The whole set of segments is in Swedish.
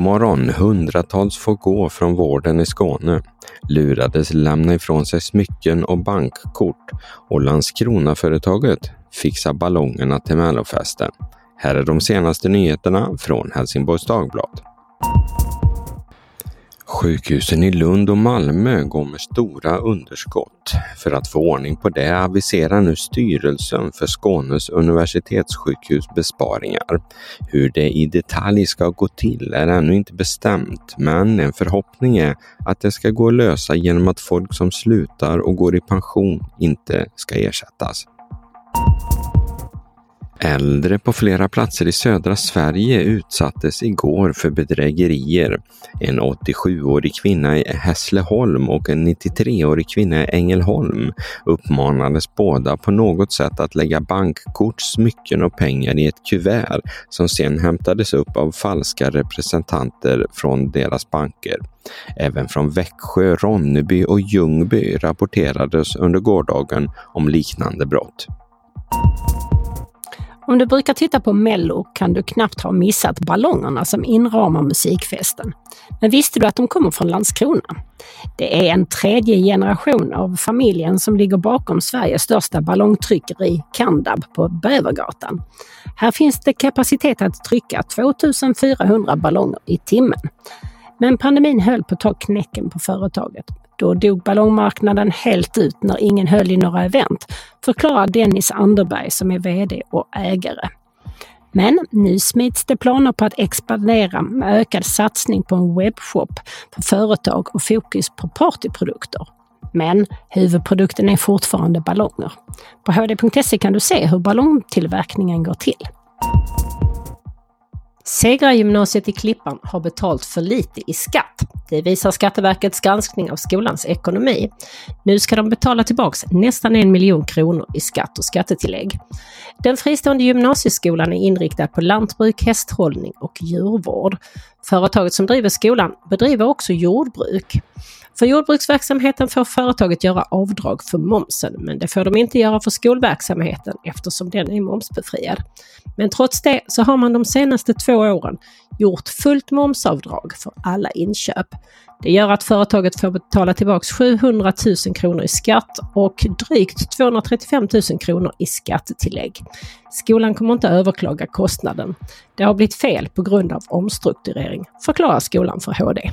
morgon hundratals får gå från vården i Skåne, lurades lämna ifrån sig smycken och bankkort och Landskronaföretaget fixar ballongerna till mellofesten. Här är de senaste nyheterna från Helsingborgs Dagblad. Sjukhusen i Lund och Malmö går med stora underskott. För att få ordning på det aviserar nu styrelsen för Skånes universitetssjukhus besparingar. Hur det i detalj ska gå till är ännu inte bestämt, men en förhoppning är att det ska gå att lösa genom att folk som slutar och går i pension inte ska ersättas. Äldre på flera platser i södra Sverige utsattes igår för bedrägerier. En 87-årig kvinna i Hässleholm och en 93-årig kvinna i Ängelholm uppmanades båda på något sätt att lägga bankkort, smycken och pengar i ett kuvert som sen hämtades upp av falska representanter från deras banker. Även från Växjö, Ronneby och Ljungby rapporterades under gårdagen om liknande brott. Om du brukar titta på Mello kan du knappt ha missat ballongerna som inramar musikfesten. Men visste du att de kommer från Landskrona? Det är en tredje generation av familjen som ligger bakom Sveriges största ballongtryckeri, Kandab, på Bävergatan. Här finns det kapacitet att trycka 2400 ballonger i timmen. Men pandemin höll på att ta knäcken på företaget. Då dog ballongmarknaden helt ut när ingen höll i några event, förklarar Dennis Anderberg som är VD och ägare. Men nu smids det planer på att expandera med ökad satsning på en webbshop för företag och fokus på partyprodukter. Men huvudprodukten är fortfarande ballonger. På hd.se kan du se hur ballongtillverkningen går till. Segragymnasiet i Klippan har betalt för lite i skatt. Det visar Skatteverkets granskning av skolans ekonomi. Nu ska de betala tillbaks nästan en miljon kronor i skatt och skattetillägg. Den fristående gymnasieskolan är inriktad på lantbruk, hästhållning och djurvård. Företaget som driver skolan bedriver också jordbruk. För jordbruksverksamheten får företaget göra avdrag för momsen, men det får de inte göra för skolverksamheten eftersom den är momsbefriad. Men trots det så har man de senaste två åren gjort fullt momsavdrag för alla inköp. Det gör att företaget får betala tillbaks 700 000 kronor i skatt och drygt 235 000 kronor i skattetillägg. Skolan kommer inte överklaga kostnaden. Det har blivit fel på grund av omstrukturering, förklarar skolan för HD.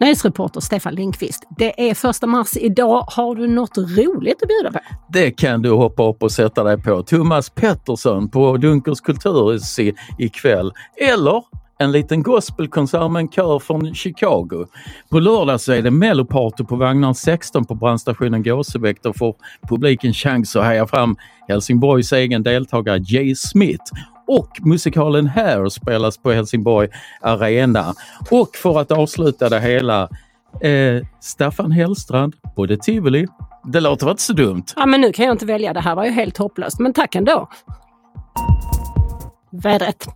Nöjesreporter Stefan Lindqvist. Det är första mars idag. Har du något roligt att bjuda på? Det kan du hoppa upp och sätta dig på. Thomas Pettersson på Dunkers kulturhus ikväll. Eller en liten gospelkonsert med en kör från Chicago. På lördag så är det Melloparty på vagnar 16 på brandstationen Gåsebäck. Då får publiken chans att heja fram Helsingborgs egen deltagare Jay Smith och musikalen Hair spelas på Helsingborg Arena. Och för att avsluta det hela, eh, Staffan Hellstrand på The Tivoli. Det låter inte så dumt. Ja, men nu kan jag inte välja. Det här var ju helt hopplöst, men tack ändå. Vädret.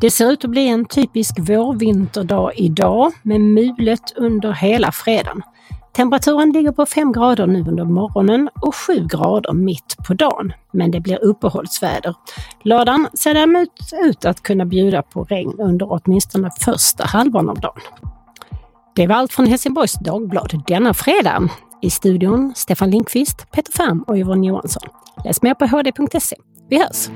Det ser ut att bli en typisk vårvinterdag idag med mulet under hela fredagen. Temperaturen ligger på 5 grader nu under morgonen och 7 grader mitt på dagen. Men det blir uppehållsväder. Lördagen ser däremot ut att kunna bjuda på regn under åtminstone första halvan av dagen. Det var allt från Helsingborgs Dagblad denna fredag. I studion Stefan Linkvist, Peter Färm och Yvonne Johansson. Läs mer på hd.se. Vi hörs!